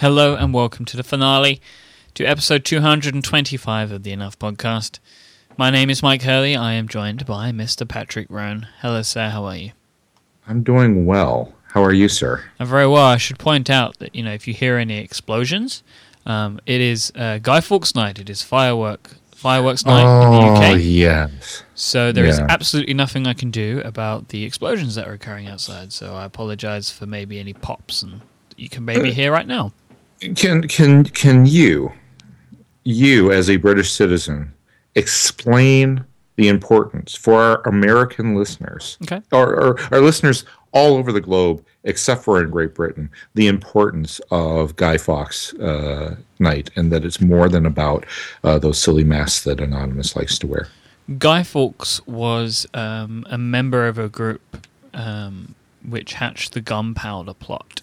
Hello and welcome to the finale, to episode 225 of the Enough Podcast. My name is Myke Hurley. I am joined by Mr. Patrick Rhone. Hello, sir. How are you? I'm doing well. How are you, sir? I'm very well. I should point out that you know if you hear any explosions, um, it is uh, Guy Fawkes Night. It is firework fireworks night in the Oh, UK. yes. So there is Yeah. absolutely nothing I can do about the explosions that are occurring outside. So I apologize for maybe any pops and you can maybe hear right now. Can can can you, you as a British citizen, explain the importance for our American listeners, Okay. or, or our listeners all over the globe, except for in Great Britain, the importance of Guy Fawkes uh, Night, and that it's more than about uh, those silly masks that Anonymous likes to wear. Guy Fawkes was um, a member of a group um, which hatched the gunpowder plot.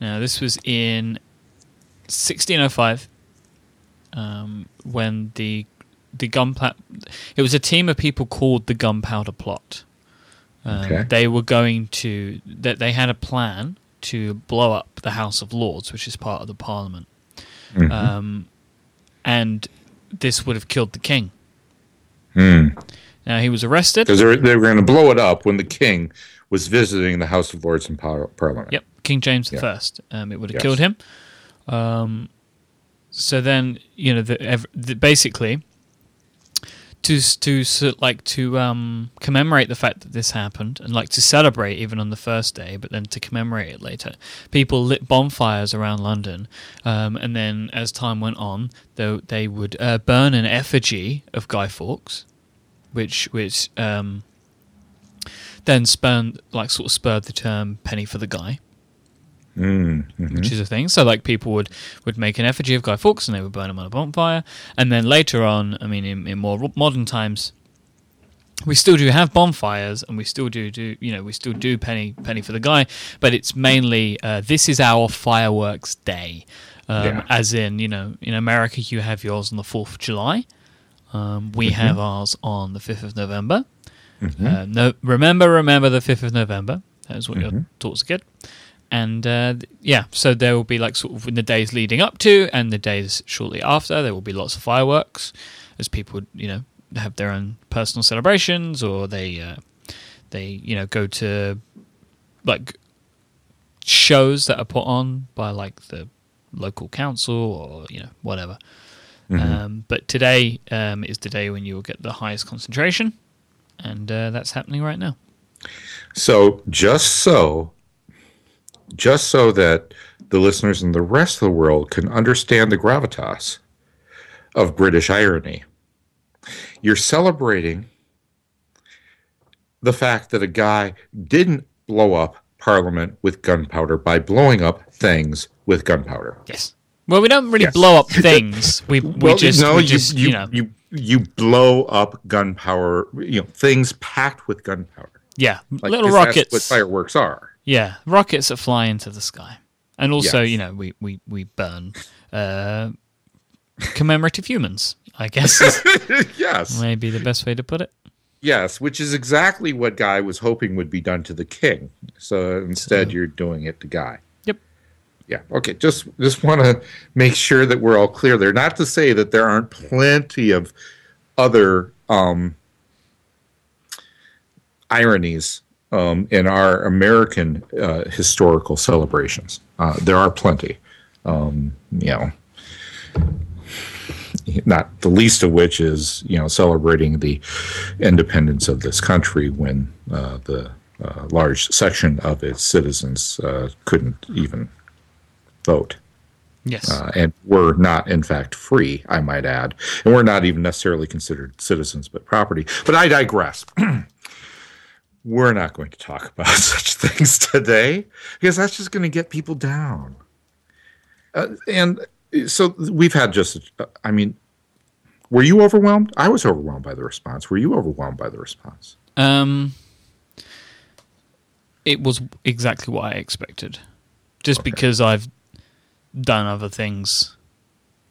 Now, this was in 1605 um, when the the gunpowder. It was a team of people called the Gunpowder Plot. Um, Okay. They were going to that they had a plan to blow up the House of Lords, which is part of the Parliament, Mhm. um, and this would have killed the king. Hmm. Now he was arrested. Because they were, going to blow it up when the king was visiting the House of Lords in par- Parliament. Yep, King James the Yeah. First. Um, it would have Yes. killed him. Um, so then, you know, the, the, basically, to to like to um, commemorate the fact that this happened, and like to celebrate even on the first day, but then to commemorate it later, people lit bonfires around London, um, and then as time went on, they they would uh, burn an effigy of Guy Fawkes, which which um, then spurned like sort of spurred the term "penny for the guy." Mm, mhm. which is a thing. So like people would would make an effigy of Guy Fawkes and they would burn him on a bonfire, and then later on, I mean, in, in more modern times, we still do have bonfires and we still do do you know we still do penny penny for the guy, but it's mainly uh, this is our fireworks day, um, Yeah. as in you know in America you have yours on the Fourth of July. Um, we have ours on the fifth of November. Uh, no, remember, remember the fifth of November. That is what you're taught as a kid. And uh, yeah, so there will be like sort of in the days leading up to and the days shortly after, there will be lots of fireworks as people, you know, have their own personal celebrations or they, uh, they you know, go to like shows that are put on by like the local council or you know whatever. Um, but today um, is the day when you will get the highest concentration, and uh, that's happening right now. So just so, just so that the listeners in the rest of the world can understand the gravitas of British irony, you're celebrating the fact that a guy didn't blow up Parliament with gunpowder by blowing up things with gunpowder. Yes. Well, we don't really Yes. blow up things. We we Well, just no, we you, just you, you know you you blow up gunpowder, you know, things packed with gunpowder. yeah Like, little 'cause that's rockets. what fireworks are. Yeah, rockets that fly into the sky, and also Yes. you know we we we burn uh, commemorative humans. I guess yes. maybe the best way to put it. Yes, which is exactly what Guy was hoping would be done to the king. So instead, you're doing it to Guy. Yep. Yeah. Okay. Just just want to make sure that we're all clear there. Not to say that there aren't plenty of other um, ironies um, in our American uh, historical celebrations. Uh, there are plenty. Um, you know, not the least of which is you know celebrating the independence of this country when uh, the uh, large section of its citizens uh, couldn't even vote Yes. uh, and were not in fact free i might add and we're not even necessarily considered citizens but property but i digress we're not going to talk about such things today because that's just going to get people down. Uh, and so we've had just i mean were you overwhelmed? I was overwhelmed by the response. Were you overwhelmed by the response? Um, it was exactly what I expected, just Okay. because I've done other things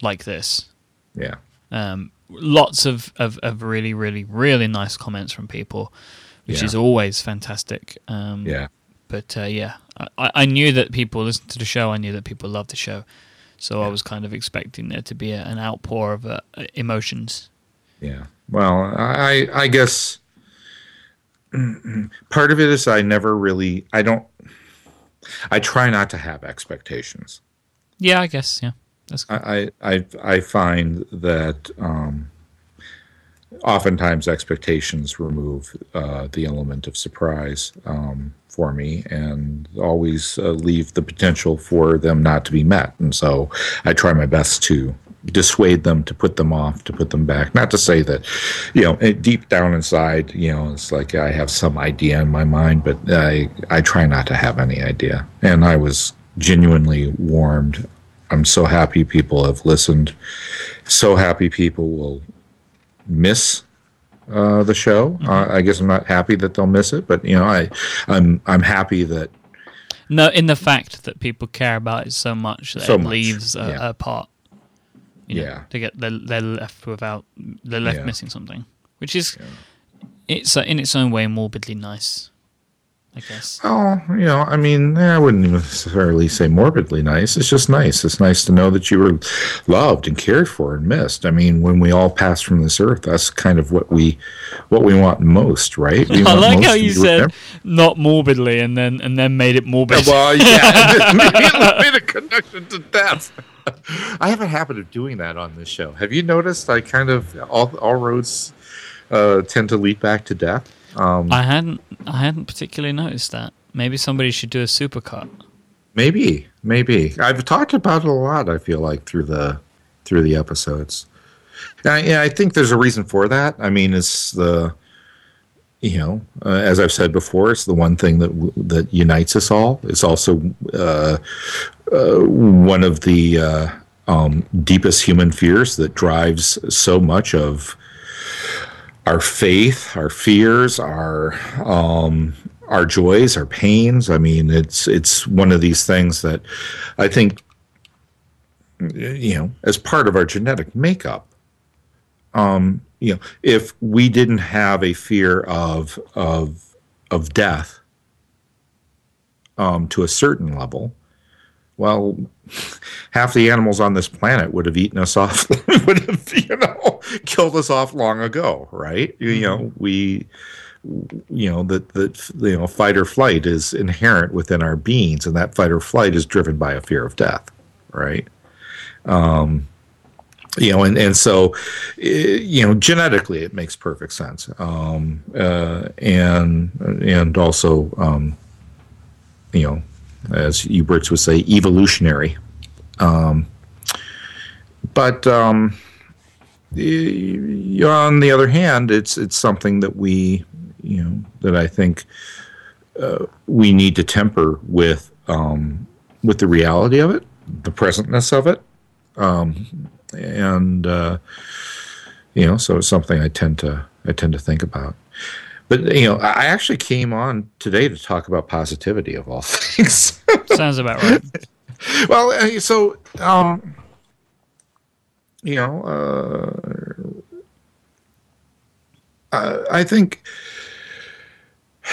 like this. yeah. Um, lots of, of, of really, really, really nice comments from people, which Yeah. is always fantastic. Um, yeah But uh, yeah, I, I knew that people listened to the show. I knew that people loved the show, so yeah. I was kind of expecting there to be a, an outpour of uh, emotions. Yeah. Well, I I guess part of it is I never really I don't I try not to have expectations. Yeah, I guess. Yeah, that's. I I I find that um, oftentimes expectations remove uh, the element of surprise um, for me, and always uh, leave the potential for them not to be met. And so I try my best to dissuade them, to put them off, to put them back. Not to say that, you know, deep down inside, you know, it's like I have some idea in my mind, but I I try not to have any idea. And I was genuinely warmed. I'm so happy people have listened. So happy people will miss uh, the show. Mm-hmm. Uh, I guess I'm not happy that they'll miss it, but you know, I I'm I'm happy that. No, in the fact that people care about it so much that so it much. leaves a, yeah. a part you know, yeah. To get they're, they're left without they're left yeah. missing something, which is yeah. it's uh, in its own way morbidly nice. I guess. Oh, you know, I mean, I wouldn't necessarily say morbidly nice. It's just nice. It's nice to know that you were loved and cared for and missed. I mean, when we all pass from this earth, that's kind of what we what we want most, right? We I like how you said remembered. not morbidly and then and then made it morbid. Well, yeah, made a connection to death. I have a habit of doing that on this show. Have you noticed? I kind of all all roads uh, tend to lead back to death. Um, I hadn't I hadn't particularly noticed that. Maybe somebody should do a supercut. Maybe, maybe I've talked about it a lot. I feel like through the through the episodes. Now, yeah, I think there's a reason for that. I mean, it's the you know, uh, as I've said before, it's the one thing that w- that unites us all. It's also uh, uh, one of the uh, um, deepest human fears that drives so much of our faith, our fears, our um, our joys, our pains. I mean, it's it's one of these things that I think you know, as part of our genetic makeup. Um, you know, if we didn't have a fear of of of death um, to a certain level, well, half the animals on this planet would have eaten us off, would have you know killed us off long ago, right? You, know, mm-hmm. we you know that that you know fight or flight is inherent within our beings, and that fight or flight is driven by a fear of death, right? Um, you know, and and so, eh, you know, genetically it makes perfect sense, um, uh, and and also, um, you know, as you Brits would say, evolutionary. Um, but um, on the other hand, it's it's something that we, you know, that I think uh, we need to temper with um, with the reality of it, the presentness of it, um, and uh, you know, so it's something I tend to I tend to think about. But you know, I actually came on today to talk about positivity of all things. Sounds about right. well, uh, so um, you know, uh, I think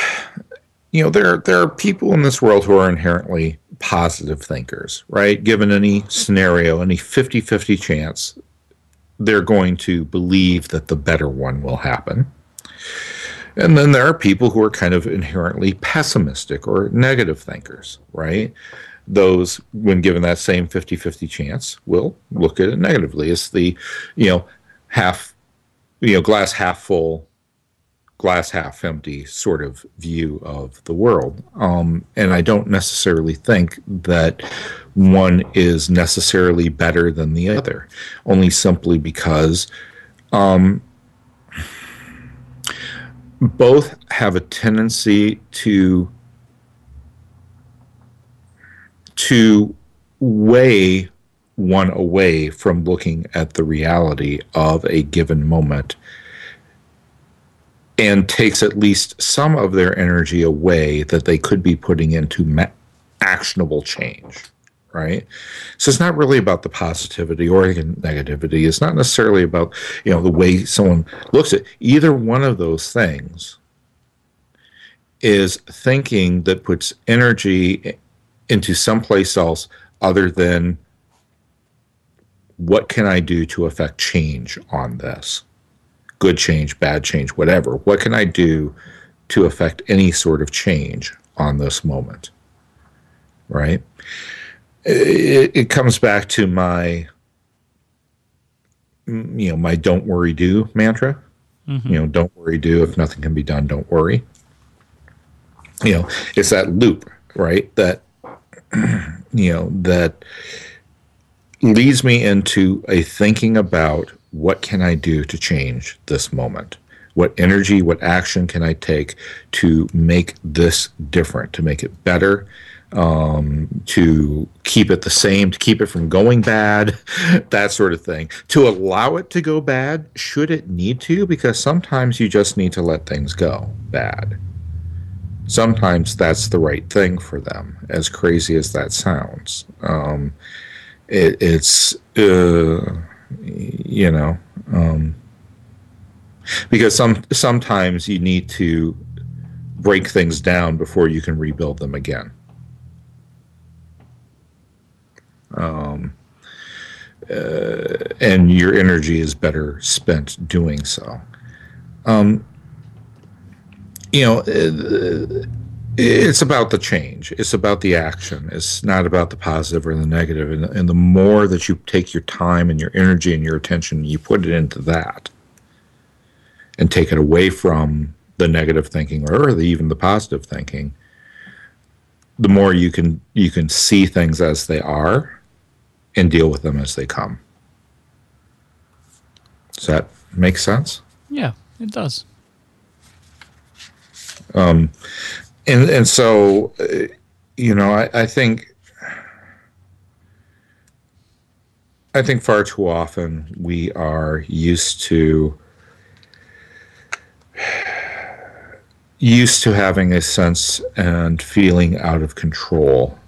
you know there there are people in this world who are inherently positive thinkers, right? Given any scenario, any 50-50 chance, they're going to believe that the better one will happen. And then there are people who are kind of inherently pessimistic or negative thinkers, right? Those, when given that same 50 50 chance, will look at it negatively. It's the, you know, half, you know, glass half full, glass half empty sort of view of the world. Um, and I don't necessarily think that one is necessarily better than the other, only simply because um, both have a tendency to to weigh one away from looking at the reality of a given moment and takes at least some of their energy away that they could be putting into ma- actionable change right? So it's not really about the positivity or negativity. It's not necessarily about you know the way someone looks at either one of those things is thinking that puts energy into someplace else other than what can I do to affect change on this? Good change, bad change, whatever. What can I do to affect any sort of change on this moment? Right? It, it comes back to my you know my don't worry do mantra mm-hmm. you know don't worry do if nothing can be done don't worry you know it's that loop right that you know that leads me into a thinking about what can I do to change this moment? What energy, what action can I take to make this different, to make it better, um, to keep it the same, to keep it from going bad, that sort of thing. To allow it to go bad, should it need to, because sometimes you just need to let things go bad. Sometimes that's the right thing for them, as crazy as that sounds. Um, it, it's uh, you know um, because some sometimes you need to break things down before you can rebuild them again. Um, uh, and your energy is better spent doing so. Um, you know, uh, it's about the change. It's about the action. It's not about the positive or the negative. And, and the more that you take your time and your energy and your attention, you put it into that, and take it away from the negative thinking or the, even the positive thinking, the more you can you can see things as they are, and deal with them as they come. Does that make sense? Yeah, it does. Um, and and so uh, you know I, I think I think far too often we are used to used to having a sense and feeling out of control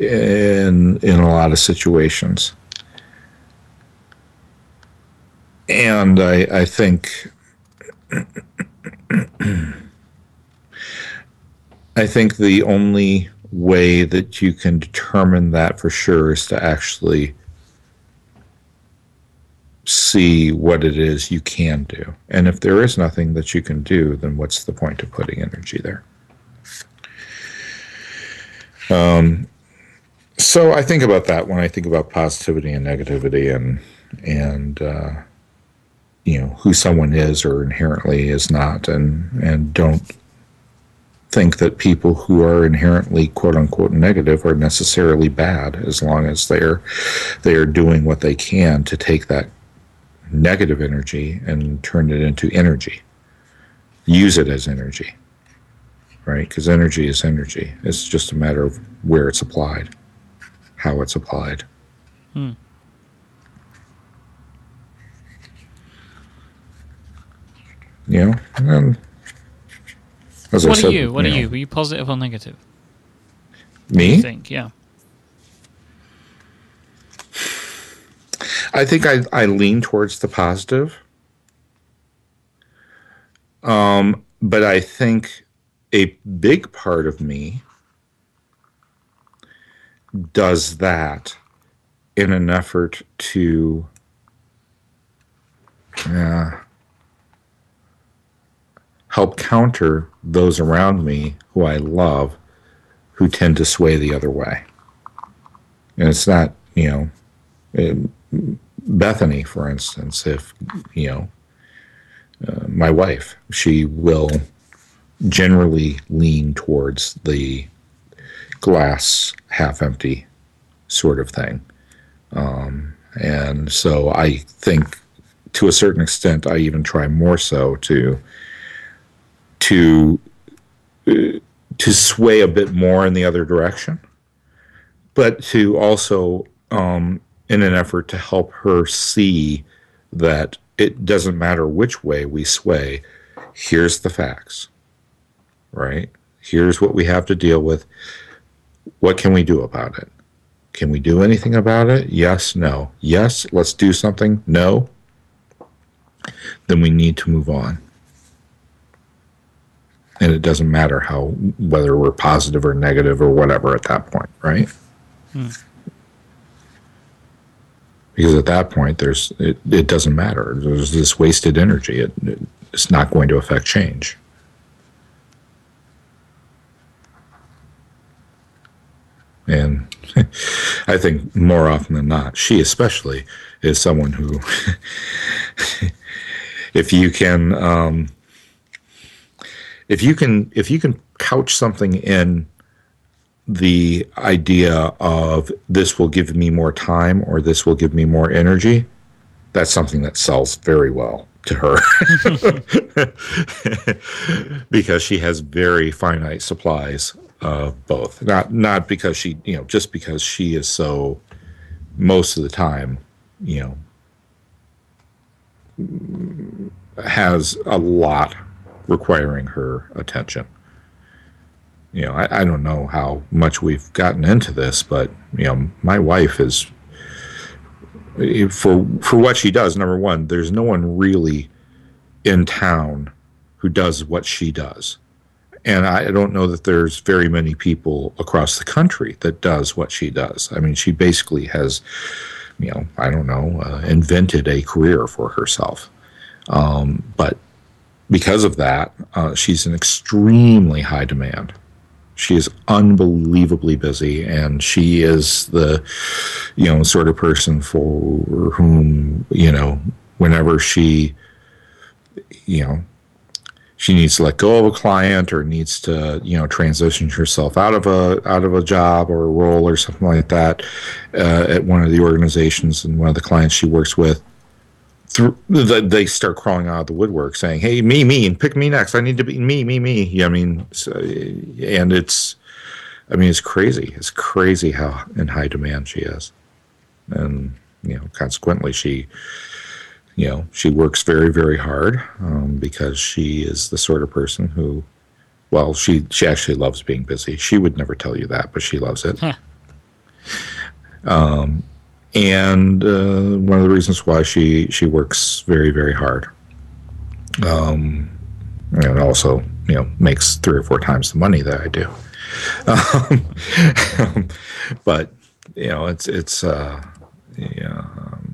in in a lot of situations. And I I think I think the only way that you can determine that for sure is to actually see what it is you can do. And if there is nothing that you can do, then what's the point of putting energy there? Um, so I think about that when I think about positivity and negativity and and uh, you know who someone is or inherently is not, and and don't think that people who are inherently quote unquote negative are necessarily bad as long as they're they are doing what they can to take that negative energy and turn it into energy. Use it as energy right? Because energy is energy. It's just a matter of where it's applied how it's applied hmm. you know and as what I are you? What you are know, you? Were you positive or negative? Me? I think, yeah. I think I, I lean towards the positive. Um, but I think a big part of me does that in an effort to uh, help counter those around me who I love who tend to sway the other way. And it's not, you know, um, Bethany, for instance, if, you know, uh, my wife, she will generally lean towards the glass half empty sort of thing. Um, and so I think to a certain extent, I even try more so to to uh, to sway a bit more in the other direction, but to also um, in an effort to help her see that it doesn't matter which way we sway. Here's the facts, right? Here's what we have to deal with. What can we do about it? Can we do anything about it? Yes, no. Yes, let's do something. No. Then we need to move on. and it doesn't matter how whether we're positive or negative or whatever at that point, right? Hmm. Because at that point, there's it, it doesn't matter. There's this wasted energy. It, it's not going to affect change. And I think more often than not, she especially is someone who, if you can, um, if you can, if you can couch something in the idea of this will give me more time or this will give me more energy, that's something that sells very well to her. Because she has very finite supplies of both. Not not because she, you know, just because she is so most of the time, you know, has a lot requiring her attention. You know, I, I don't know how much we've gotten into this, but you know, my wife is for for what she does. Number one, there's no one really in town who does what she does, and I don't know that there's very many people across the country that does what she does. I mean, she basically has, you know, I don't know, uh, invented a career for herself. Um, but because of that, uh, she's an extremely high demand. She is unbelievably busy, and she is the, you know, sort of person for whom you know, whenever she, you know, she needs to let go of a client or needs to you know transition herself out of a out of a job or a role or something like that uh, at one of the organizations and one of the clients she works with they start crawling out of the woodwork saying, "Hey, me, me, and pick me next. I need to be me, me, me." Yeah, I mean, so, and it's, I mean, it's crazy. It's crazy how in high demand she is, and you know, consequently, she, you know, she works very, very hard um, because she is the sort of person who, well, she she actually loves being busy. She would never tell you that, but she loves it. Huh. Um, and uh, one of the reasons why she she works very very hard. Um, and also you know makes three or four times the money that I do. Um, but you know it's it's uh, yeah um,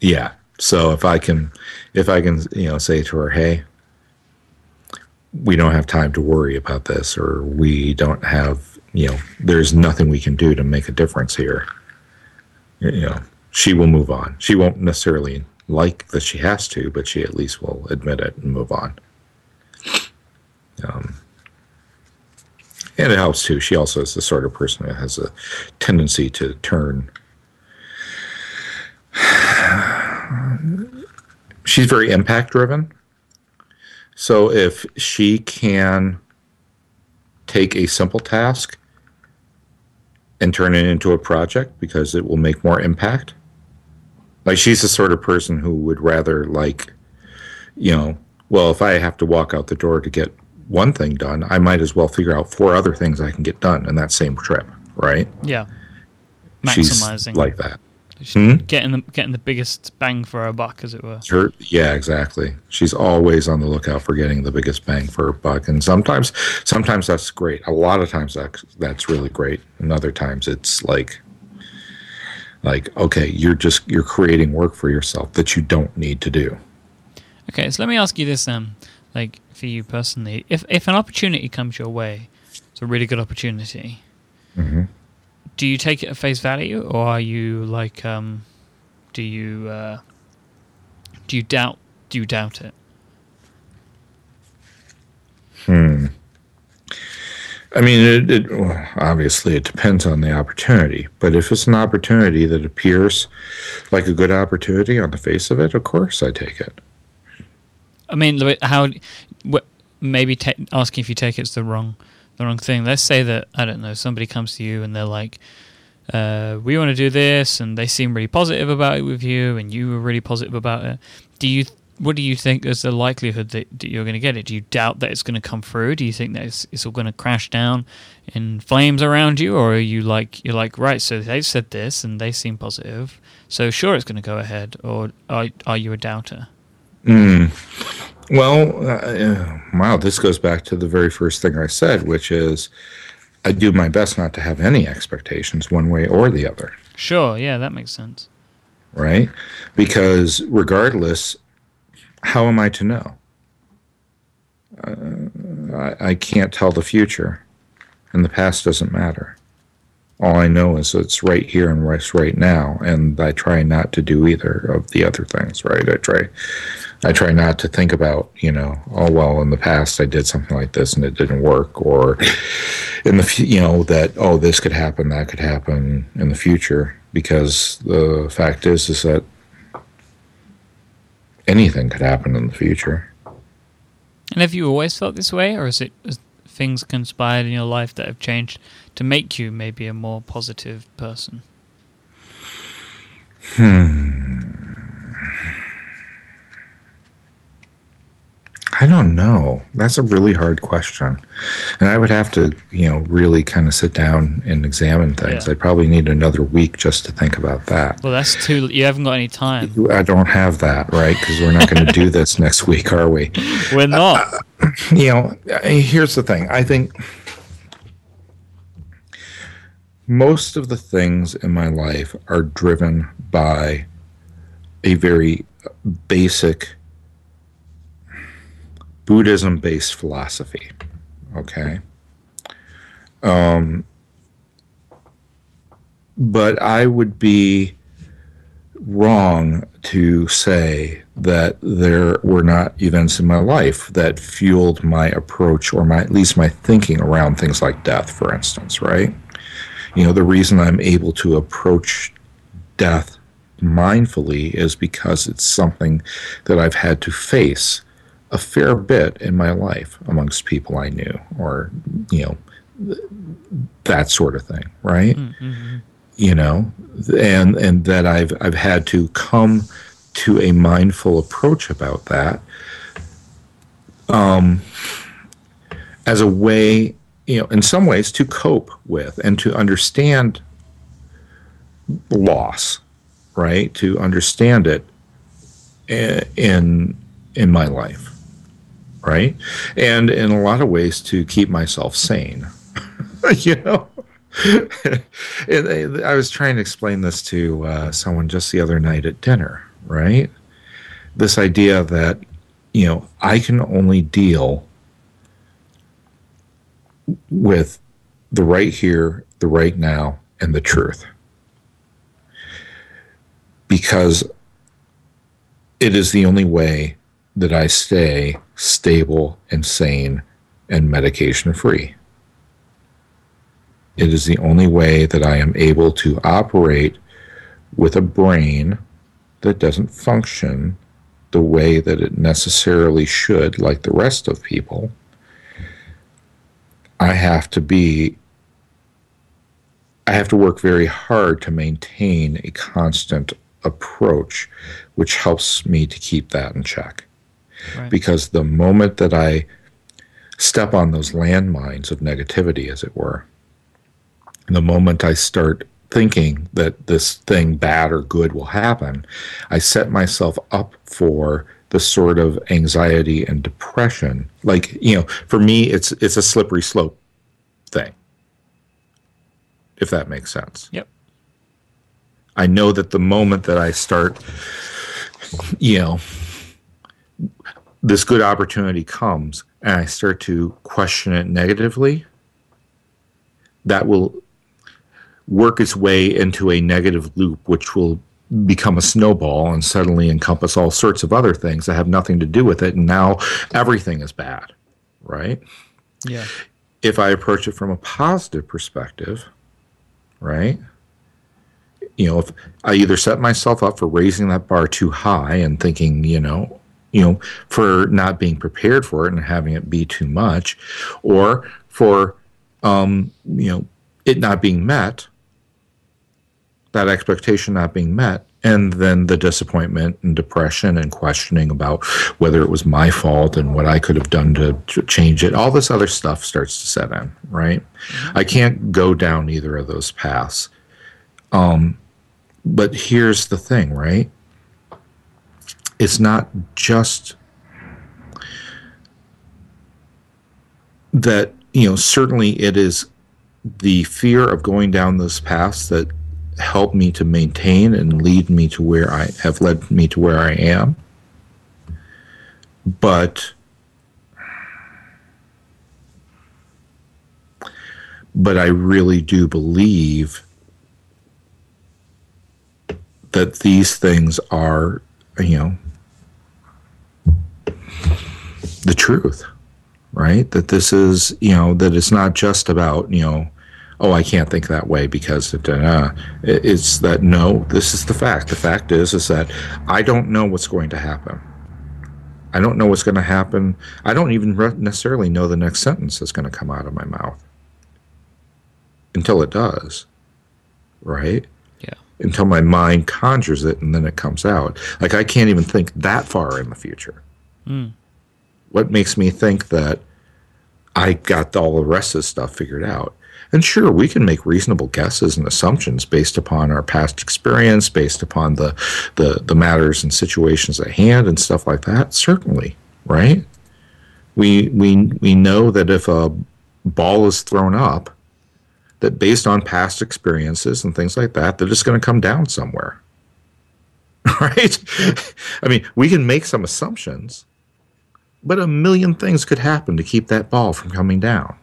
yeah. So if I can if I can you know say to her, hey, we don't have time to worry about this, or we don't have you know, there's nothing we can do to make a difference here. You know, she will move on. She won't necessarily like that she has to, but she at least will admit it and move on. Um, and it helps too. She also is the sort of person that has a tendency to turn. She's very impact driven. So if she can take a simple task and turn it into a project because it will make more impact. Like she's the sort of person who would rather like, you know, well, if I have to walk out the door to get one thing done, I might as well figure out four other things I can get done in that same trip, right? Yeah. Maximizing. She's like that. Hmm? Getting the getting the biggest bang for her buck, as it were. Yeah, exactly. She's always on the lookout for getting the biggest bang for her buck, and sometimes, sometimes that's great. A lot of times that's that's really great, and other times it's like, like okay, you're just you're creating work for yourself that you don't need to do. Okay, so let me ask you this then, like for you personally, if if an opportunity comes your way, it's a really good opportunity. Mm-hmm do you take it at face value, or are you like, um, do you uh, do you doubt do you doubt it? Hmm. I mean, it, it well, obviously it depends on the opportunity, but if it's an opportunity that appears like a good opportunity on the face of it, of course I take it. I mean, how? Maybe asking if you take it's the wrong the wrong thing. Let's say that I don't know somebody comes to you and they're like, uh, "We want to do this," and they seem really positive about it with you, and you were really positive about it. Do you? What do you think is the likelihood that, that you're going to get it? Do you doubt that it's going to come through? Do you think that it's, it's all going to crash down in flames around you, or are you like you're like right? So they said this and they seem positive, so sure it's going to go ahead, or are are you a doubter? Mm. Well, uh, wow, this goes back to the very first thing I said, which is I do my best not to have any expectations one way or the other. Sure, yeah, that makes sense. Right? Because regardless, how am I to know? Uh, I, I can't tell the future, and the past doesn't matter. All I know is it's right here and right, right now, and I try not to do either of the other things. Right? I try, I try not to think about, you know, oh well, in the past I did something like this and it didn't work, or in the, you know, that oh this could happen, that could happen in the future, because the fact is is that anything could happen in the future. And have you always felt this way, or is it things conspired in your life that have changed to make you maybe a more positive person? Hmm. I don't know. That's a really hard question. And I would have to, you know, really kind of sit down and examine things. Yeah. I'd probably need another week just to think about that. Well, that's too, you haven't got any time. I don't have that, right? Because we're not going to do this next week, are we? We're not. Uh, you know, here's the thing. I think most of the things in my life are driven by a very basic Buddhism based philosophy. Okay. Um, but I would be wrong to say that there were not events in my life that fueled my approach or my at least my thinking around things like death for instance right you know the reason i'm able to approach death mindfully is because it's something that i've had to face a fair bit in my life amongst people I knew, or you know, that sort of thing, right? Mm-hmm. You know, and and that I've I've had to come to a mindful approach about that, um, as a way, you know, in some ways to cope with and to understand loss, right? To understand it eh, in in my life right? And in a lot of ways to keep myself sane, you know. I was trying to explain this to uh, someone just the other night at dinner, right? This idea that, you know, I can only deal with the right here, the right now, and the truth. Because it is the only way that I stay stable and sane and medication free. It is the only way that I am able to operate with a brain that doesn't function the way that it necessarily should, like the rest of people. I have to be, I have to work very hard to maintain a constant approach, which helps me to keep that in check. Because the moment that I step on those landmines of negativity, as it were, the moment I start thinking that this thing bad or good will happen, I set myself up for the sort of anxiety and depression. Like, you know, for me it's it's a slippery slope thing. If that makes sense. Yep. I know that the moment that I start you know this good opportunity comes and I start to question it negatively, that will work its way into a negative loop, which will become a snowball and suddenly encompass all sorts of other things that have nothing to do with it. And now everything is bad, right? Yeah. If I approach it from a positive perspective, right? You know, if I either set myself up for raising that bar too high and thinking, you know, you know, for not being prepared for it and having it be too much, or for, um, you know, it not being met, that expectation not being met, and then the disappointment and depression and questioning about whether it was my fault and what I could have done to, to change it. All this other stuff starts to set in, right? Mm-hmm. I can't go down either of those paths. Um, but here's the thing, right? it's not just that you know certainly it is the fear of going down those paths that help me to maintain and lead me to where I have led me to where I am. But but I really do believe that these things are, you know, the truth right? That this is, you know, that it's not just about, you know, oh, I can't think that way because uh, it's that no, this is the fact. The fact is, is that I don't know what's going to happen. I don't know what's going to happen. I don't even necessarily know the next sentence that's going to come out of my mouth until it does, right? Yeah. Until my mind conjures it and then it comes out. Like I can't even think that far in the future. Mm what makes me think that I got all the rest of the stuff figured out? And sure, we can make reasonable guesses and assumptions based upon our past experience, based upon the, the, the matters and situations at hand and stuff like that. Certainly, right? We, we, we know that if a ball is thrown up, that based on past experiences and things like that, that it's going to come down somewhere. Right? I mean, we can make some assumptions, but a million things could happen to keep that ball from coming down.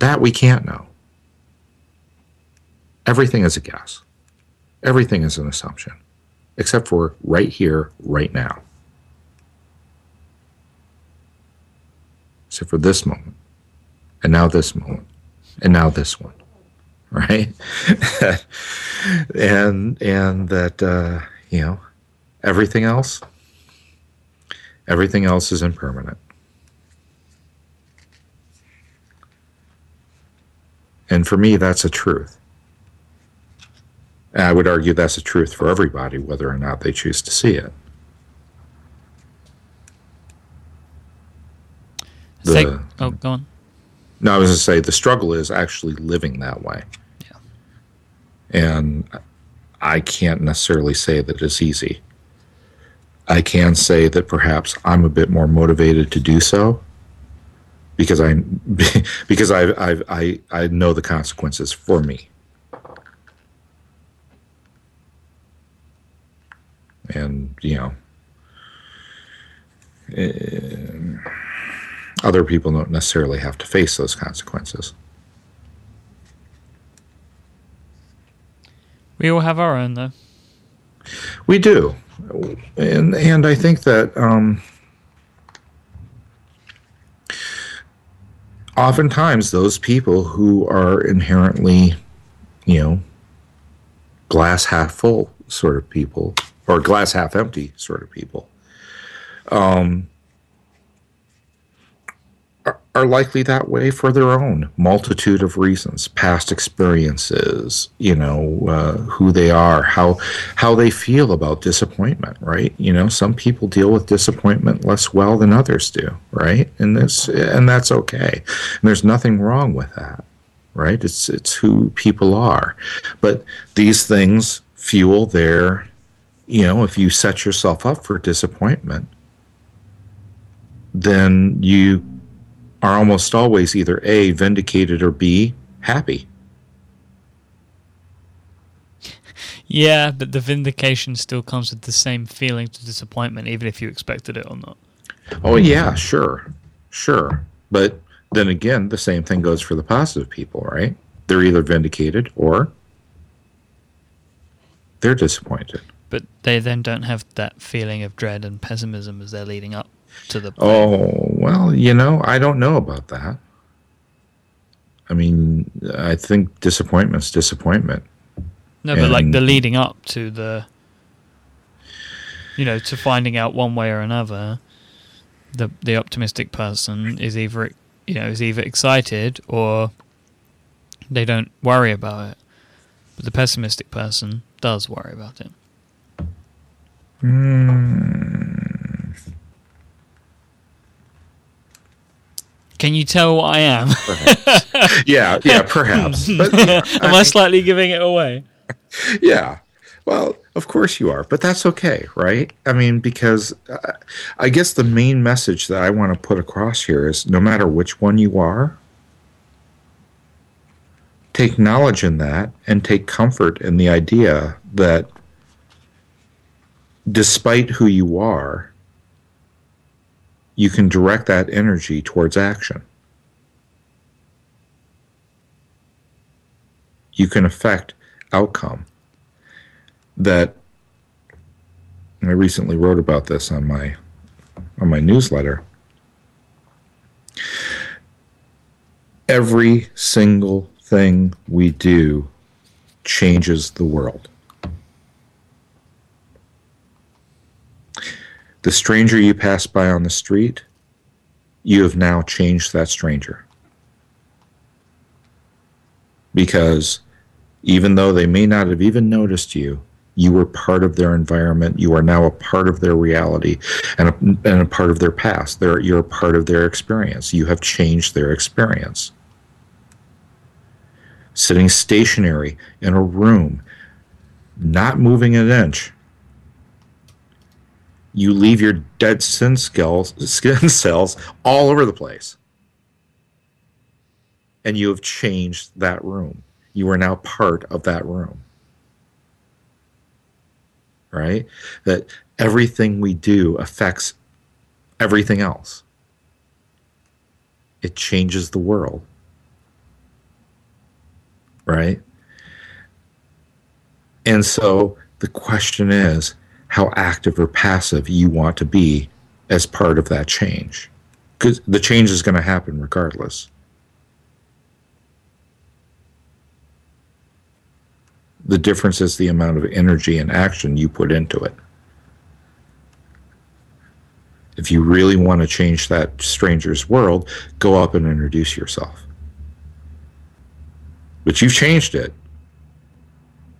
That we can't know. Everything is a guess. Everything is an assumption, except for right here, right now. Except for this moment, and now this moment, and now this one, right? and and that uh, you know Everything else, everything else is impermanent. And for me, that's a truth. And I would argue that's a truth for everybody, whether or not they choose to see it. The, oh, go on. No, I was going to say the struggle is actually living that way. Yeah. And I can't necessarily say that it's easy. I can say that perhaps I'm a bit more motivated to do so because I because I I I, I know the consequences for me. And you know, uh, other people don't necessarily have to face those consequences. We all have our own, though. We do, and and I think that um, oftentimes those people who are inherently, you know, glass half full sort of people or glass half empty sort of people, um, are likely that way for their own multitude of reasons past experiences you know uh, who they are how how they feel about disappointment right? You know some people deal with disappointment less well than others do right? And this and that's okay. And there's nothing wrong with that right? It's it's who people are. But these things fuel their you know if you set yourself up for disappointment then you are almost always either A, vindicated, or B, happy. Yeah, but the vindication still comes with the same feelings of disappointment, even if you expected it or not. Oh, yeah, sure. Sure. But then again, the same thing goes for the positive people, right? They're either vindicated or they're disappointed. But they then don't have that feeling of dread and pessimism as they're leading up to the. Oh well, you know, I don't know about that. I mean, I think disappointment's disappointment. No, but like the leading up to the, you know, to finding out one way or another, the the optimistic person is either you know is either excited or they don't worry about it, but the pessimistic person does worry about it. Hmm. Can you tell what I am? yeah, yeah, perhaps. But, yeah, am I, I slightly giving it away? Yeah, Well, of course you are, but that's okay, right? I mean, because uh, I guess the main message that I want to put across here is no matter which one you are, take knowledge in that and take comfort in the idea that despite who you are, you can direct that energy towards action. You can affect outcome that I recently wrote about this on my on my newsletter. Every single thing we do changes the world. The stranger you pass by on the street, you have now changed that stranger. Because even though they may not have even noticed you, you were part of their environment. You are now a part of their reality and a, and a part of their past. They're, you're a part of their experience. You have changed their experience. Sitting stationary in a room, not moving an inch, you leave your dead skin cells, skin cells all over the place. And you have changed that room. You are now part of that room right? That everything we do affects everything else. It changes the world, right? And so the question is how active or passive you want to be as part of that change. Because the change is going to happen regardless. The difference is the amount of energy and action you put into it. If you really want to change that stranger's world, go up and introduce yourself. But you've changed it.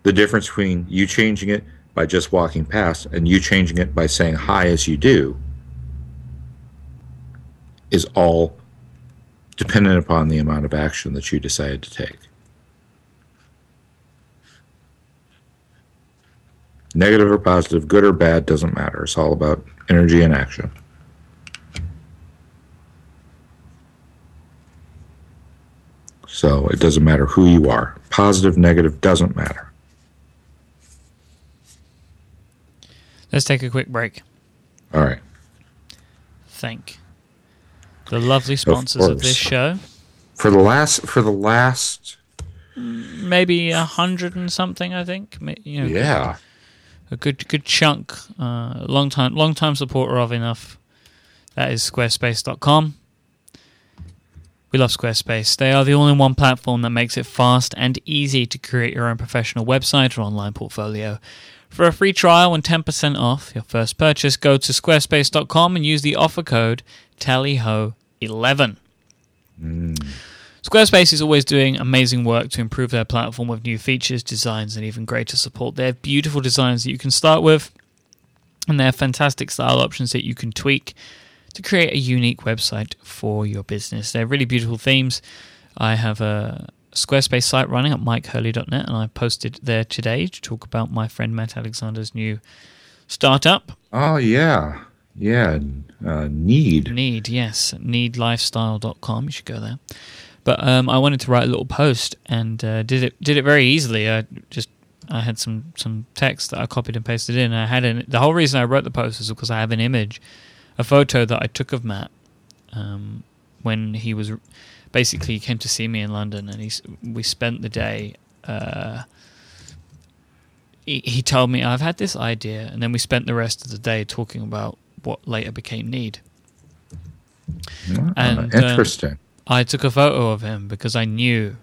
The difference between you changing it by just walking past and you changing it by saying hi as you do is all dependent upon the amount of action that you decided to take. Negative or positive, good or bad, doesn't matter. It's all about energy and action. So it doesn't matter who you are. Positive, negative, doesn't matter. Let's take a quick break. All right. Thank the lovely sponsors of, of this show. For the last, for the last, maybe a hundred and something, I think. You know, yeah a good good chunk, uh, long time long time supporter of enough. That is squarespace.com. We love Squarespace. They are the all-in-one platform that makes it fast and easy to create your own professional website or online portfolio. For a free trial and 10% off your first purchase, go to squarespace.com and use the offer code TALLYHO11. Mm. Squarespace is always doing amazing work to improve their platform with new features, designs, and even greater support. They have beautiful designs that you can start with, and they have fantastic style options that you can tweak to create a unique website for your business. They're really beautiful themes. I have a Squarespace site running at mykehurley.net, and I posted there today to talk about my friend Matt Alexander's new startup. Oh, yeah. Yeah. Uh, need. Need, yes. Needlifestyle.com. You should go there. But um, I wanted to write a little post and uh, did it did it very easily. I just I had some some text that I copied and pasted in. I had an, the whole reason I wrote the post is because I have an image, a photo that I took of Matt um, when he was basically he came to see me in London, and he we spent the day. Uh, he, he told me I've had this idea, and then we spent the rest of the day talking about what later became Need. And, um, interesting. I took a photo of him because I knew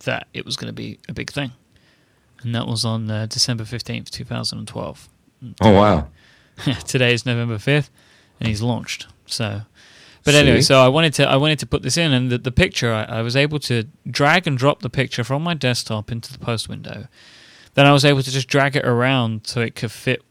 that it was going to be a big thing. And that was on uh, December 15th, 2012. Oh, wow. today is November 5th, and he's launched. So. But anyway, so I wanted to I wanted to put this in, and the, the picture I, I, was able to drag and drop the picture from my desktop into the post window. Then I was able to just drag it around so it could fit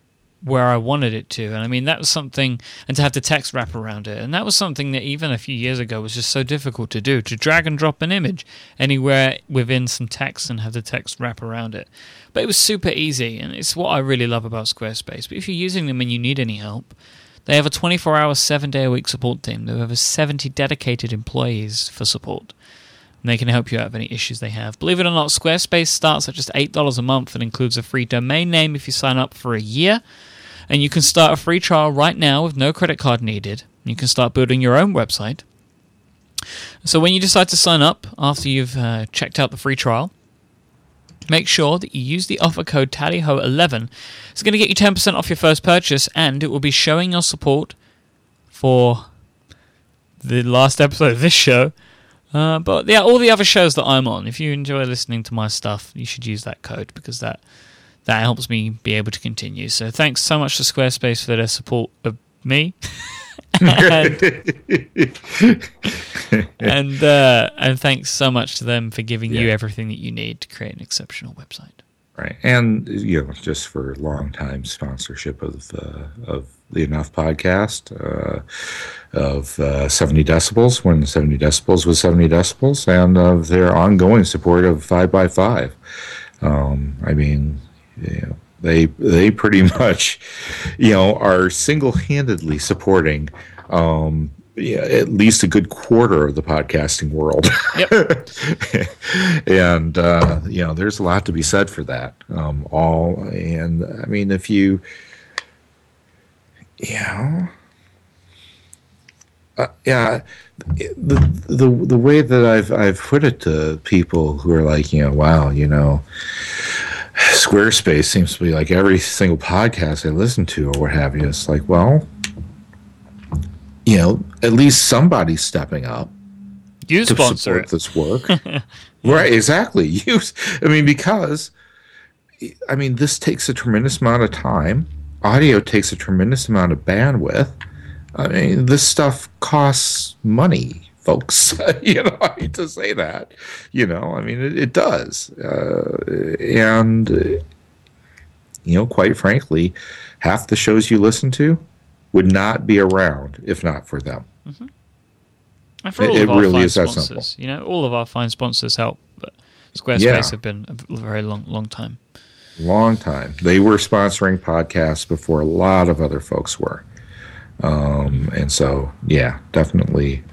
where I wanted it to. And I mean, that was something, and to have the text wrap around it. And that was something that even a few years ago was just so difficult to do to drag and drop an image anywhere within some text and have the text wrap around it. But it was super easy, and it's what I really love about Squarespace. But if you're using them and you need any help, they have a 24 hour, 7 day a week support team. They have over 70 dedicated employees for support. And they can help you out with any issues they have. Believe it or not, Squarespace starts at just $8 a month and includes a free domain name if you sign up for a year and you can start a free trial right now with no credit card needed. You can start building your own website. So when you decide to sign up after you've uh, checked out the free trial, make sure that you use the offer code TallyHo11. It's going to get you 10% off your first purchase, and it will be showing your support for the last episode of this show. Uh, but yeah, all the other shows that I'm on, if you enjoy listening to my stuff, you should use that code because that that helps me be able to continue. So thanks so much to Squarespace for their support of me. and and, uh, and thanks so much to them for giving yeah. you everything that you need to create an exceptional website. Right, and you know, just for long time sponsorship of uh, of the Enough podcast uh, of uh, 70 decibels when 70 decibels was 70 decibels, and of their ongoing support of Five by Five. Um, I mean, you know, they they pretty much, you know, are single handedly supporting. Um, yeah, at least a good quarter of the podcasting world. Yep. and uh, you know, there's a lot to be said for that. Um, all and I mean, if you, know, uh, yeah, the the the way that I've I've put it to people who are like, you know, wow, you know, Squarespace seems to be like every single podcast I listen to or what have you. It's like, well, you know, at least somebody's stepping up you to support it. this work. right, exactly. Use I mean, because I mean, this takes a tremendous amount of time. Audio takes a tremendous amount of bandwidth. I mean, this stuff costs money folks. you know, I hate to say that. You know, I mean, it, it does. Uh, and, you know, quite frankly, half the shows you listen to would not be around if not for them. Mm-hmm. And for all it, of our really fine sponsors, you know, all of our fine sponsors help. But Squarespace yeah. have been a very long, long time. Long time. They were sponsoring podcasts before a lot of other folks were. Um, and so, yeah, definitely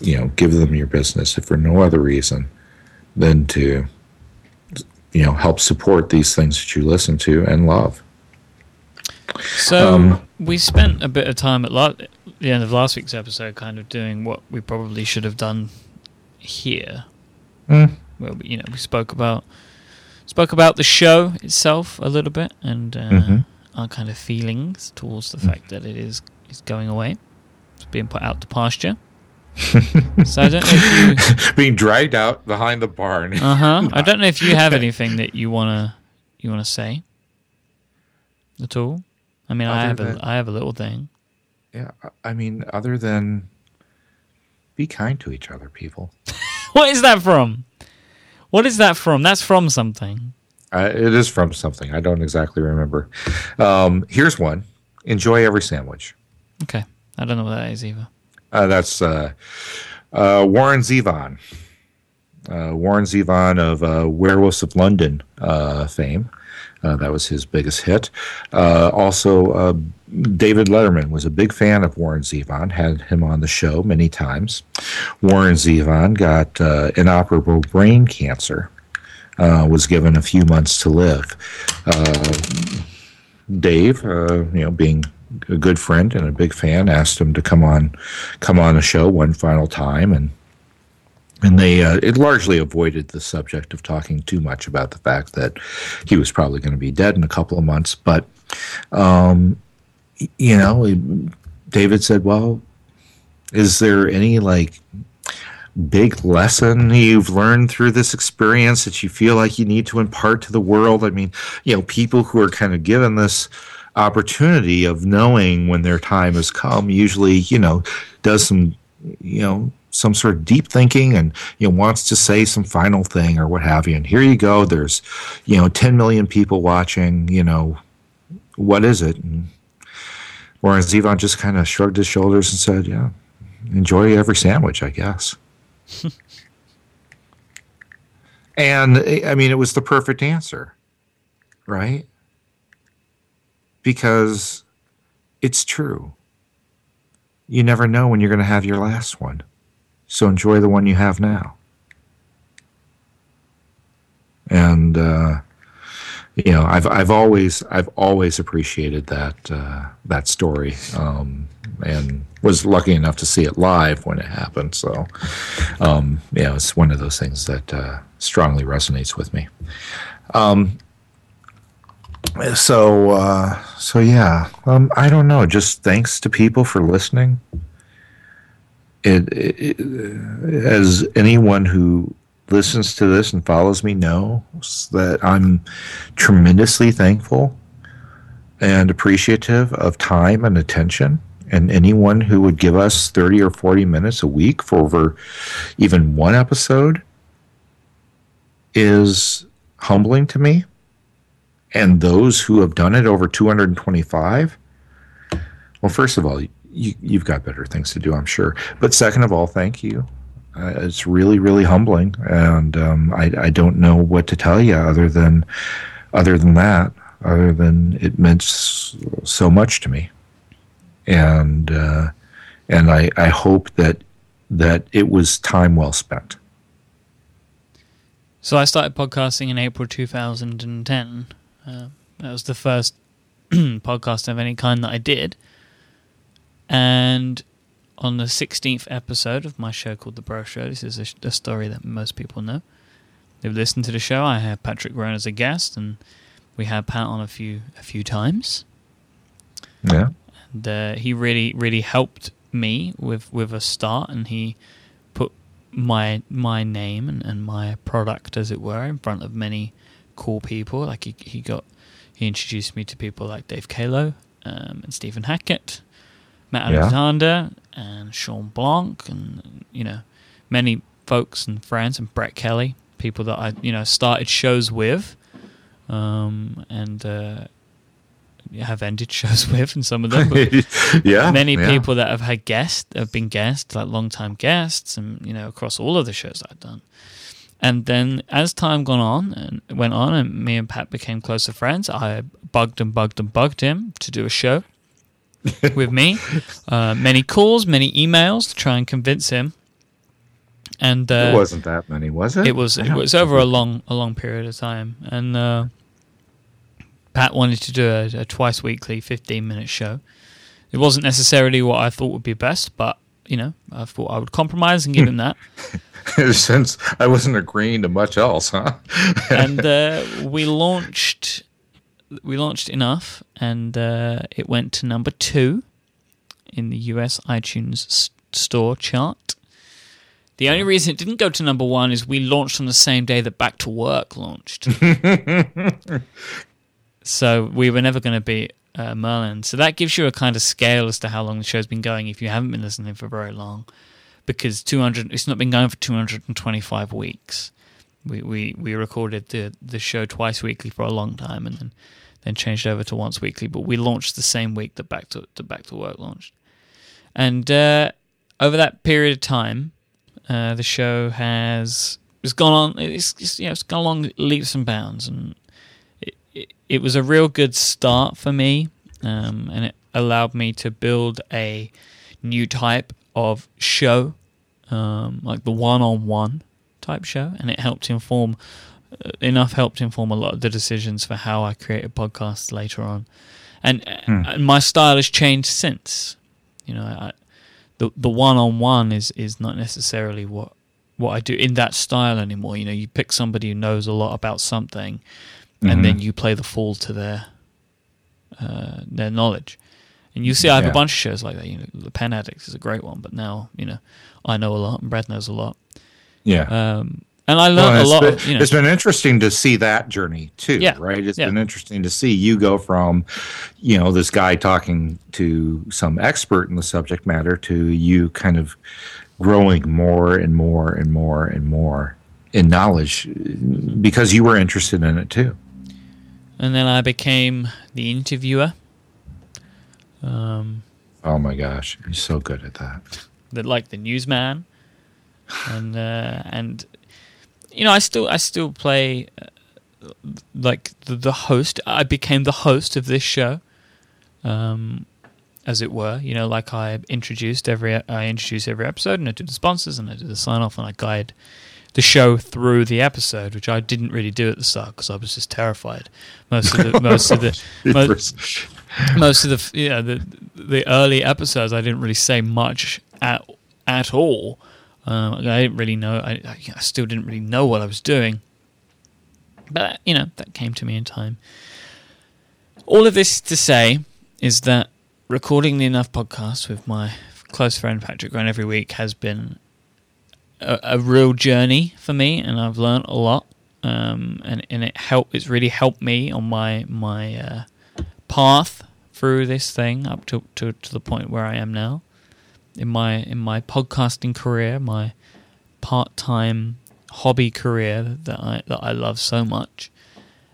you know, give them your business if for no other reason than to, you know, help support these things that you listen to and love. So um, we spent a bit of time at la- the end of last week's episode, kind of doing what we probably should have done here. Mm. Where we, you know we spoke about spoke about the show itself a little bit and uh, mm-hmm. our kind of feelings towards the mm. fact that it is is going away, it's being put out to pasture so I don't know if you being dragged out behind the barn. Uh huh. I don't know if you have anything that you wanna you wanna say at all. I mean, other I have than, a I have a little thing. Yeah, I mean, other than be kind to each other, people. what is that from? What is that from? That's from something. Uh, it is from something. I don't exactly remember. Um, here's one. Enjoy every sandwich. Okay. I don't know what that is either. Uh, that's uh, uh, Warren Zevon. Uh, Warren Zevon of uh, Werewolves of London fame. that was his biggest hit. also, David Letterman was a big fan of Warren Zevon, had him on the show many times. Warren Zevon got inoperable brain cancer, was given a few months to live. Dave, you know, being a good friend and a big fan, asked him to come on, come on the show one final time, and and they uh, it largely avoided the subject of talking too much about the fact that he was probably going to be dead in a couple of months. But um, you know, David said, "Well, is there any like?" big lesson you've learned through this experience that you feel like you need to impart to the world? I mean, you know, people who are kind of given this opportunity of knowing when their time has come usually you know does some you know some sort of deep thinking and you know wants to say some final thing or what have you and here you go there's you know 10 million people watching you know what is it? And whereas Ivan just kind of shrugged his shoulders and said, "Yeah, enjoy every sandwich, I guess." and I mean, it was the perfect answer, right? Because it's true. You never know when you're going to have your last one. So enjoy the one you have now. And uh, you know, I've I've always I've always appreciated that uh, that story, um, and was lucky enough to see it live when it happened. So, um, yeah, it's one of those things that uh, strongly resonates with me. Um, so uh, so yeah, um, I don't know. Just thanks to people for listening. It, it, it, as anyone who listens to this and follows me knows that I'm tremendously thankful and appreciative of time and attention. And anyone who would give us 30 or 40 minutes a week for over even one episode is humbling to me. And those who have done it over 225, well, first of all, you, you've got better things to do, I'm sure. But second of all, thank you. Uh, it's really really humbling. And um, I, I don't know what to tell you other than other than that other than it meant so much to me. And uh, and I, I hope that that it was time well spent. So I started podcasting in April 2010 uh, that was the first podcast of any kind that I did and on the 16th episode of my show called The Bro Show. This is a, a story that most people know. They've listened to the show. I had Patrick Rhone as a guest, and we had Pat on a few a few times. Yeah, and uh, he really really helped me with with a start, and he put my my name and, and my product, as it were, in front of many cool people. Like he he got he introduced me to people like Dave Caolo um, and Stephen Hackett Matt yeah. Alexander and Shawn Blanc and you know many folks and friends and Brett Kelly, people that I you know started shows with, um, and uh, have ended shows with, and some of them. yeah, many yeah. people that have had guests have been guests, like long time guests, and you know across all of the shows I've done. And then as time gone on and went on, and me and Pat became closer friends, I bugged and bugged and bugged him to do a show. with me. Uh, many calls, many emails to try and convince him. And uh, it wasn't that many, was it? It was. It was over a long, a long period of time. And uh, Pat wanted to do a, a twice weekly, fifteen minute show. It wasn't necessarily what I thought would be best, but you know, I thought I would compromise and give him that. Since I wasn't agreeing to much else, huh? and uh, we launched we launched enough, and uh, it went to number two in the US iTunes store chart. The only reason it didn't go to number one is we launched on the same day that Back to Work launched. so we were never going to beat uh, Merlin. So that gives you a kind of scale as to how long the show's been going if you haven't been listening for very long. Because 200, it's not been going for 225 weeks. We, we, we recorded the, the show twice weekly for a long time and then then changed over to once weekly. But we launched the same week that Back to, to Back to Work launched, and uh, over that period of time, uh, the show has it's gone on. It's, it's you know it's gone along leaps and bounds, and it, it, it was a real good start for me, um, and it allowed me to build a new type of show, um, like the one-on-one type show, and it helped inform uh, enough helped inform a lot of the decisions for how I created podcasts later on, and, hmm. and my style has changed since. You know, I, the the one on one is is not necessarily what what I do in that style anymore. You know, you pick somebody who knows a lot about something, mm-hmm. and then you play the fool to their uh, their knowledge. And you see, I have yeah. a bunch of shows like that. You know, the Pen Addicts is a great one, but now you know I know a lot, and Brad knows a lot. Yeah. Um, and I learned well, a lot. Been, of, you know. It's been interesting to see that journey too, yeah. right? It's yeah. been interesting to see you go from, you know, this guy talking to some expert in the subject matter to you kind of growing more and more and more and more in knowledge because you were interested in it too. and then I became the interviewer. Um, oh my gosh, you're so good at that. The, like the newsman, and uh, and you know I still I still play uh, like the, the host. I became the host of this show, um, as it were. You know, like I introduced every I introduce every episode, and I do the sponsors, and I do the sign off, and I guide the show through the episode, which I didn't really do at the start because I was just terrified. Most of the most of the most, most of the yeah the the early episodes, I didn't really say much at at all. Um, I didn't really know. I, I still didn't really know what I was doing, but you know that came to me in time. All of this to say is that recording the Enough podcast with my close friend Patrick Rhone every week has been a, a real journey for me, and I've learned a lot. Um, and and it help. It's really helped me on my my uh, path through this thing up to, to to the point where I am now in my in my podcasting career, my part time hobby career that I that I love so much.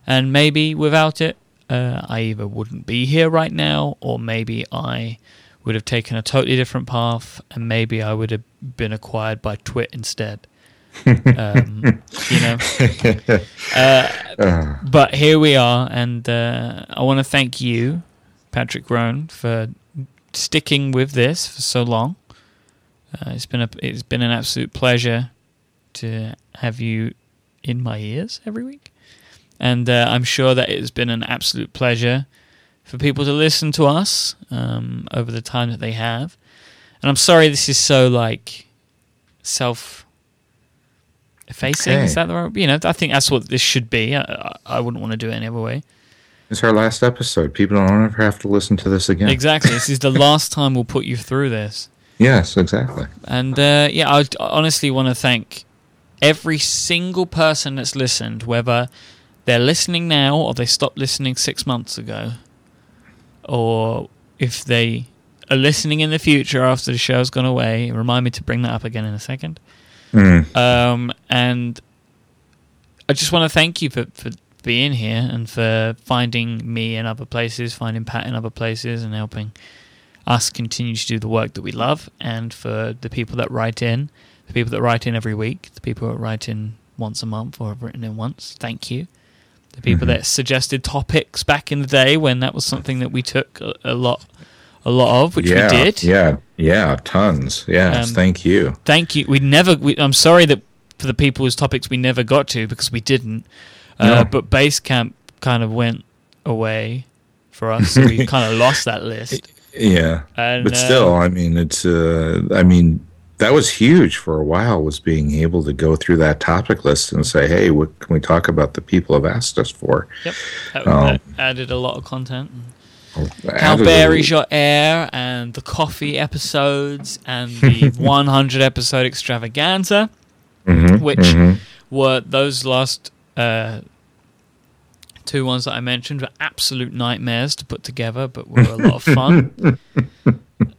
And maybe without it, uh, I either wouldn't be here right now, or maybe I would have taken a totally different path, and maybe I would have been acquired by Twit instead. Um, you know. Uh, but here we are, and uh, I want to thank you, Patrick Rhone, for sticking with this for so long. Uh, it's been a it's been an absolute pleasure to have you in my ears every week, and uh, I'm sure that it's been an absolute pleasure for people to listen to us um, over the time that they have. And I'm sorry this is so like self effacing. Okay. Is that the right? You know, I think that's what this should be. I, I wouldn't want to do it any other way. It's our last episode. People don't ever have to listen to this again. Exactly. this is the last time we'll put you through this. Yes, exactly. And uh, yeah, I honestly want to thank every single person that's listened, whether they're listening now or they stopped listening six months ago or if they are listening in the future after the show's gone away, remind me to bring that up again in a second. Mm. Um, and I just want to thank you for, for being here and for finding me in other places, finding Pat in other places, and helping us continue to do the work that we love. And for the people that write in, the people that write in every week, the people that write in once a month or have written in once, thank you the people mm-hmm. that suggested topics back in the day when that was something that we took a, a lot a lot of, which yeah, we did. Yeah, yeah, tons. Yes, um, thank you. Thank you. We never. We, I'm sorry that for the people whose topics we never got to because we didn't. Uh, no. But Basecamp kind of went away for us, so we kind of lost that list. Yeah, and, but still, uh, I mean, it's. Uh, I mean, that was huge for a while was being able to go through that topic list and say hey what can we talk about the people have asked us for yep that, um, that added a lot of content how bare is your air and the coffee episodes and the 100 episode extravaganza mm-hmm, which mm-hmm. were those last uh, two ones that i mentioned were absolute nightmares to put together but were a lot of fun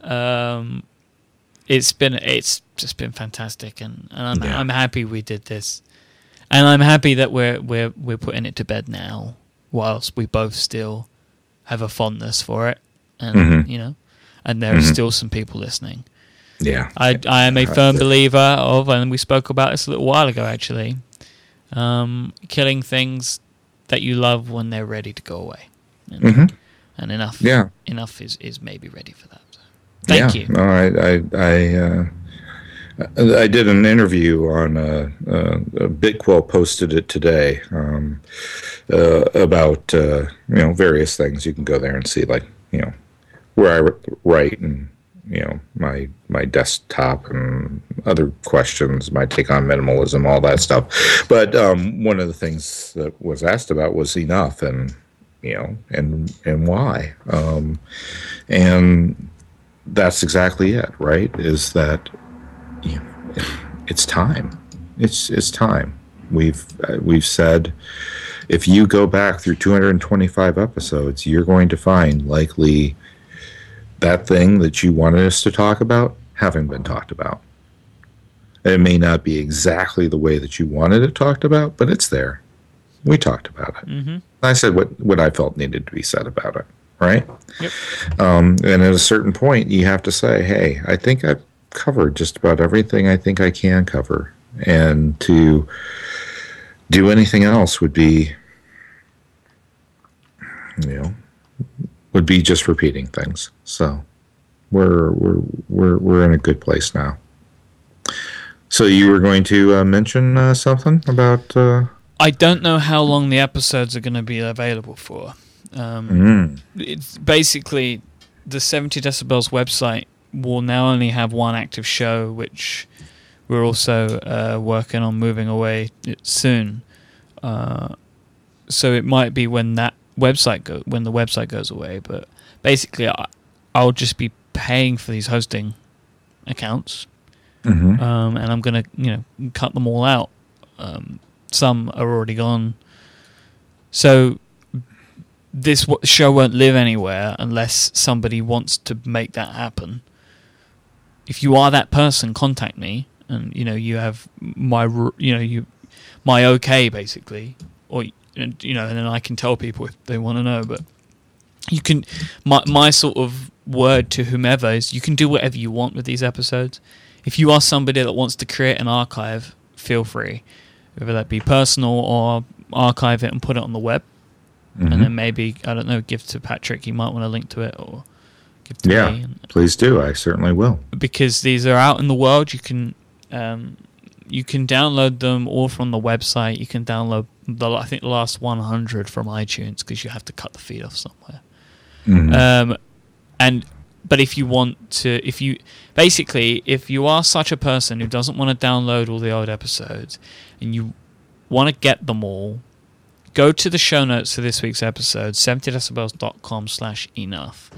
um, it's been it's just been fantastic, and, and I'm yeah. I'm happy we did this, and I'm happy that we're we're we're putting it to bed now, whilst we both still have a fondness for it, and mm-hmm. you know, and there mm-hmm. are still some people listening. Yeah, I I am a firm believer of, and we spoke about this a little while ago actually, um, killing things that you love when they're ready to go away, and, mm-hmm. and enough. Yeah, enough is is maybe ready for that. Thank yeah, you. No, I I I, uh, I did an interview on uh, uh, Bitquell posted it today um, uh, about uh, you know various things. You can go there and see like you know where I write and you know my my desktop and other questions, my take on minimalism, all that stuff. But um, one of the things that was asked about was enough and you know and and why um, and that's exactly it, right? Is that it's time. It's it's time. We've uh, we've said if you go back through 225 episodes, you're going to find likely that thing that you wanted us to talk about having been talked about. It may not be exactly the way that you wanted it talked about, but it's there. We talked about it. Mm-hmm. I said what what I felt needed to be said about it. Right. Yep. Um, and at a certain point, you have to say, "Hey, I think I've covered just about everything I think I can cover," and to do anything else would be, you know, would be just repeating things. So we're we're we're we're in a good place now. So you were going to uh, mention uh, something about? Uh... I don't know how long the episodes are going to be available for. Um, Mm. It's basically the 70 decibels website will now only have one active show, which we're also uh, working on moving away soon. Uh, so it might be when that website go when the website goes away. But basically, I, I'll just be paying for these hosting accounts, hmm um, and I'm gonna you know cut them all out. Um, some are already gone, so this w- show won't live anywhere unless somebody wants to make that happen. If you are that person, contact me, and you know you have my you know you my okay basically, or and, you know, and then I can tell people if they want to know. But you can my my sort of word to whomever is you can do whatever you want with these episodes. If you are somebody that wants to create an archive, feel free, whether that be personal or archive it and put it on the web, Mm-hmm. and then maybe I don't know, give to Patrick. He might want to link to it or give to Yeah, me. And, please do. I certainly will. because these are out in the world. You can um, you can download them all from the website. You can download the I think the last 100 from iTunes because you have to cut the feed off somewhere. Mhm. Um, and but if you want to, if you basically if you are such a person who doesn't want to download all the old episodes and you want to get them all, go to the show notes for this week's episode, 70decibels.com slash enough.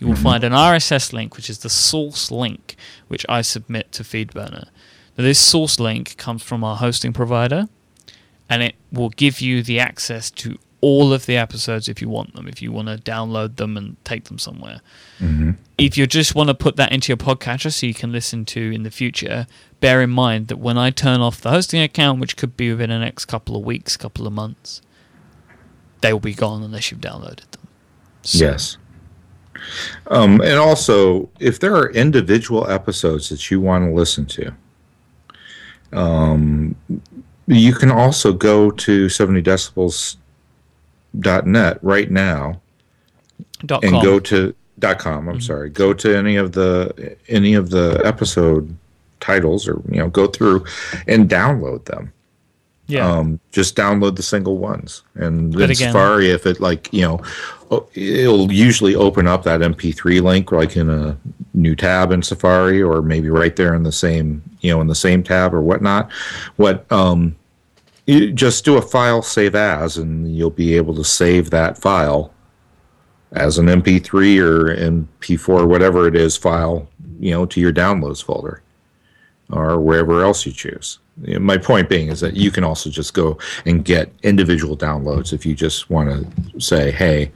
You will find an RSS link, which is the source link, which I submit to FeedBurner. Now, this source link comes from our hosting provider, and it will give you the access to all of the episodes if you want them, if you want to download them and take them somewhere. Mhm. If you just want to put that into your podcatcher so you can listen to in the future, bear in mind that when I turn off the hosting account, which could be within the next couple of weeks, couple of months, they will be gone unless you've downloaded them. So- Yes. Um, and also, if there are individual episodes that you want to listen to, um, you can also go to 70decibels.net right now Dot and com. go to dot com i'm sorry. Go to any of the any of the episode titles or you know go through and download them yeah. um, just download the single ones and But in again- safari if it like you know it'll usually open up that mp3 link like in a new tab in safari or maybe right there in the same you know in the same tab or whatnot what um you just do a file save as and you'll be able to save that file as an mp3 or mp4 or whatever it is file you know to your downloads folder or wherever else you choose. My point being is that you can also just go and get individual downloads if you just want to say, hey,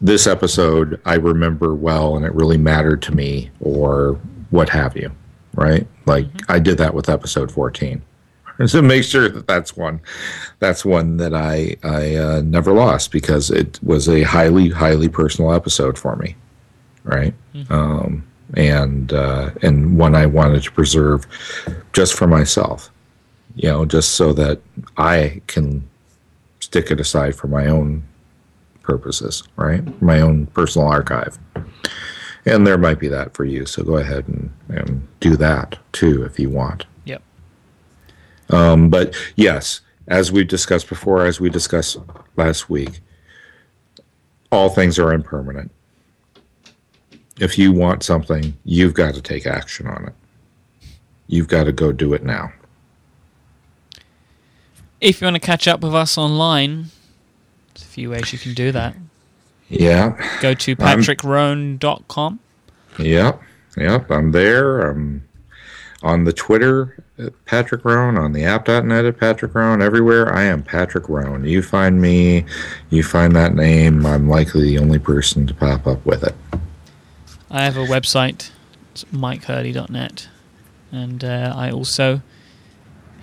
this episode I remember well and it really mattered to me, or what have you, right? Like I did that with episode 14. So make sure that that's one, that's one that I I uh, never lost because it was a highly highly personal episode for me, right? Um, and uh, and one I wanted to preserve just for myself, you know, just so that I can stick it aside for my own purposes, right? My own personal archive. And there might be that for you, so go ahead and, and do that too if you want. Yep. Um, but yes, as we discussed before, as we discussed last week, all things are impermanent. If you want something, you've got to take action on it. You've got to go do it now. If you want to catch up with us online, there's a few ways you can do that. Yeah. Go to patrickrhone.com. Yep. Yep. I'm there. I'm on the Twitter at Patrick Rhone, on the app.net at Patrick Rhone. Everywhere I am Patrick Rhone. You find me, you find that name, I'm likely the only person to pop up with it. I have a website, it's mykehurley.net, and uh, I also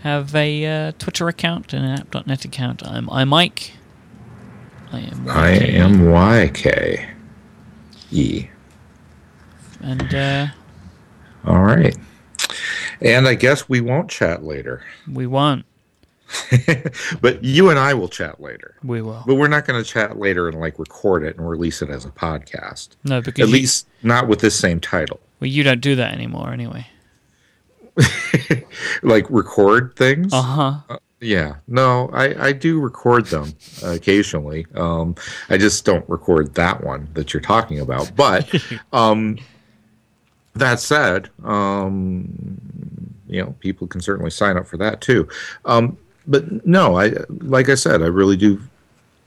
have a uh, Twitter account and an app.net account. I'm I Myke. I am. YK. I am YK. E. And uh, All right. And I guess we won't chat later. we won't. but you and I will chat later. We will. But we're not going to chat later and like record it and release it as a podcast. No, because At you, least not with this same title. well, you don't do that anymore anyway. Like record things. Uh huh. Yeah, no, I, I do record them occasionally. Um, I just don't record that one that you're talking about. But um, that said, um, you know, people can certainly sign up for that too. Um, but no, I like I said, I really do.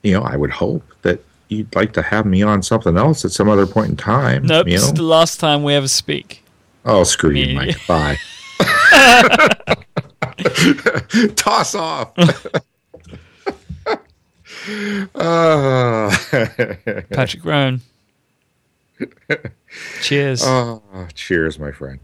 You know, I would hope that you'd like to have me on something else at some other point in time. Nope. You know? the last time we ever speak. Oh, screw you, Myke. Bye. Toss off. Patrick Rhone. Cheers. oh, cheers, my friend.